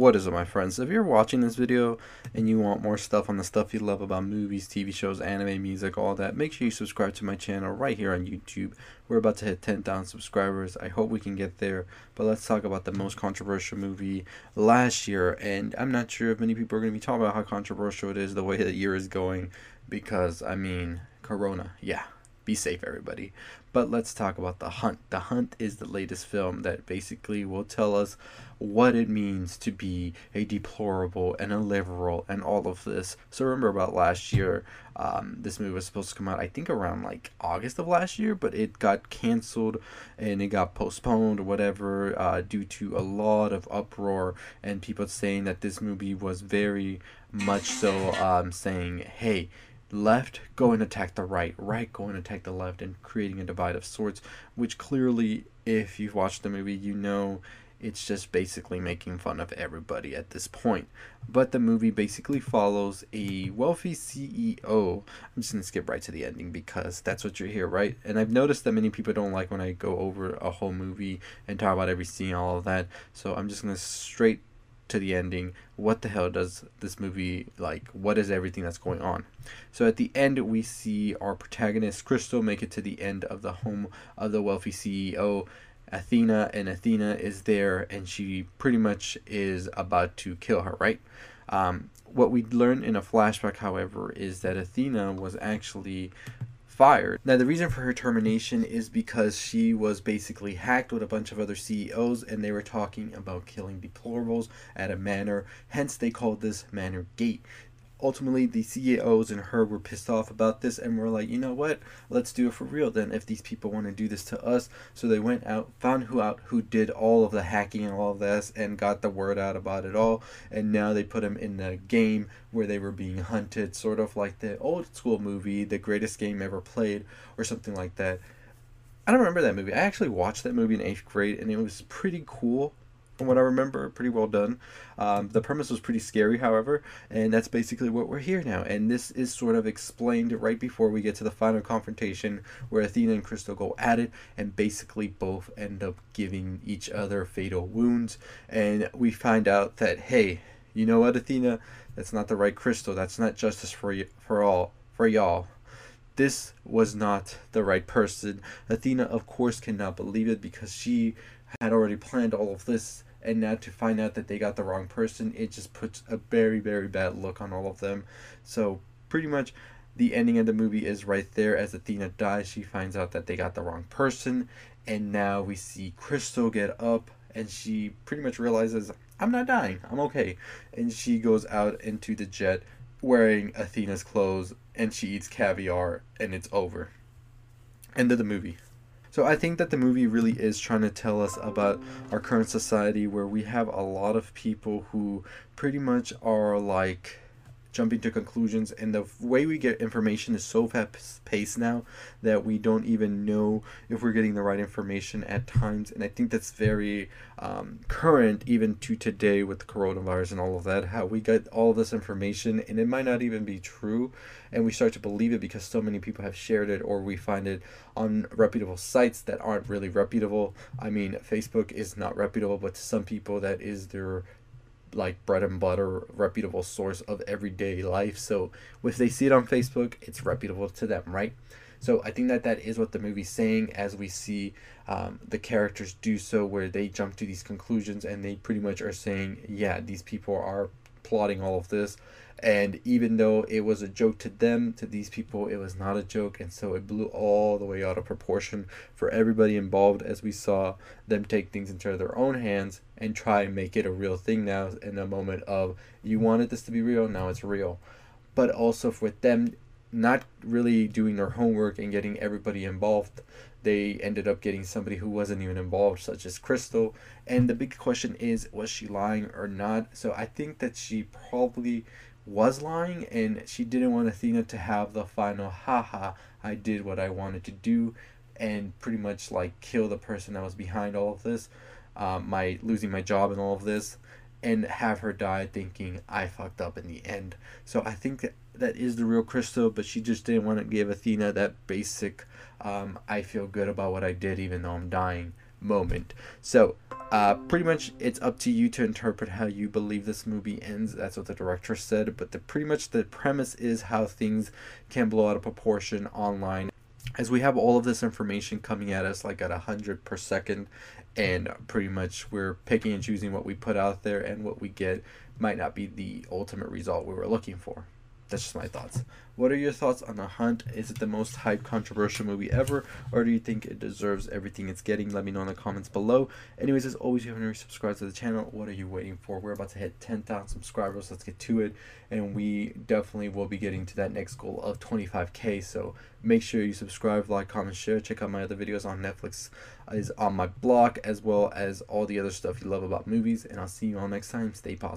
What is up my friends? If you're watching this video and you want more stuff on the stuff you love about movies, TV shows, anime, music, all that, make sure you subscribe to my channel right here on YouTube. We're about to hit 10,000 subscribers. I hope we can get there. But let's talk about the most controversial movie last year. And I'm not sure if many people are going to be talking about how controversial it is the way the year is going because, I mean, Corona. Yeah, be safe everybody. But let's talk about the hunt. The hunt is the latest film that basically will tell us what it means to be a deplorable and a liberal and all of this. So remember about last year um, this movie was supposed to come out i think around like august of last year but it got canceled and it got postponed or whatever uh, due to a lot of uproar and people saying that this movie was very much so um, saying hey left go and attack the right, right go and attack the left, and creating a divide of sorts, which clearly, if you've watched the movie, you know it's just basically making fun of everybody at this point. But the movie basically follows a wealthy CEO. I'm just gonna skip right to the ending because that's what you're here, right? And I've noticed that many people don't like when I go over a whole movie and talk about every scene, all of that. So I'm just gonna straight to the ending what the hell does this movie like what is everything that's going on? So at the end we see our protagonist crystal make it to the end of the home of the wealthy ceo athena and athena is there and she pretty much is about to kill her right? Um, what we learn in a flashback however is that athena was actually fired. Now, the reason for her termination is because she was basically hacked with a bunch of other CEOs and they were talking about killing deplorables at a manor. Hence, they called this Manor Gate ultimately the CEOs and her were pissed off about this and were like, you know what, let's do it for real then if these people want to do this to us. So they went out, found who out who did all of the hacking and all of this and got the word out about it all. And now they put them in the game where they were being hunted, sort of like the old school movie, The Greatest Game Ever Played, or something like that. I don't remember that movie. I actually watched that movie in eighth grade and it was pretty cool from what I remember. Pretty well done. Um, the premise was pretty scary, however, and that's basically what we're here now. And this is sort of explained right before we get to the final confrontation where Athena and Crystal go at it, and basically both end up giving each other fatal wounds. And we find out that, hey, you know what, Athena? That's not the right crystal. That's not justice for y- for all for y'all this was not the right person. Athena, of course, cannot believe it because she had already planned all of this and now to find out that they got the wrong person, it just puts a very, very bad look on all of them. So, pretty much the ending of the movie is right there. As Athena dies, she finds out that they got the wrong person, and now we see Crystal get up and she pretty much realizes, I'm not dying, I'm okay. And she goes out into the jet wearing Athena's clothes and she eats caviar, and it's over. End of the movie. So I think that the movie really is trying to tell us about our current society where we have a lot of people who pretty much are like jumping to conclusions and the way we get information is so fast paced now that we don't even know if we're getting the right information at times and i think that's very um, current even to today with the coronavirus and all of that how we get all this information and it might not even be true and we start to believe it because so many people have shared it or we find it on reputable sites that aren't really reputable. I mean facebook is not reputable but to some people that is their like bread and butter reputable source of everyday life. So if they see it on facebook it's reputable to them right? So i think that that is what the movie's saying as we see um, the characters do so where they jump to these conclusions and they pretty much are saying yeah these people are plotting all of this. And even though it was a joke to them to these people it was not a joke. And so it blew all the way out of proportion for everybody involved as we saw them take things into their own hands and try and make it a real thing now in a moment of you wanted this to be real now it's real. But also with them not really doing their homework and getting everybody involved they ended up getting somebody who wasn't even involved, such as Crystal. And the big question is, was she lying or not? So I think that she probably was lying and she didn't want Athena to have the final haha I did what I wanted to do and pretty much like kill the person that was behind all of this um, my losing my job and all of this and have her die thinking I fucked up in the end so I think that that is the real Crystal but she just didn't want to give Athena that basic um, I feel good about what I did even though I'm dying moment. So, uh, pretty much it's up to you to interpret how you believe this movie ends. That's what the director said. But the pretty much the premise is how things can blow out of proportion online. As we have all of this information coming at us like at a hundred per second, and pretty much we're picking and choosing what we put out there, and what we get might not be the ultimate result we were looking for. That's just my thoughts. What are your thoughts on The Hunt? Is it the most hype controversial movie ever, or do you think it deserves everything it's getting? Let me know in the comments below. Anyways, as always, if you haven't already subscribed to the channel, what are you waiting for? We're about to hit 10,000 subscribers. Let's get to it, and we definitely will be getting to that next goal of 25k. So make sure you subscribe, like, comment, share. Check out my other videos on Netflix, is on my blog, as well as all the other stuff you love about movies. And I'll see you all next time. Stay positive.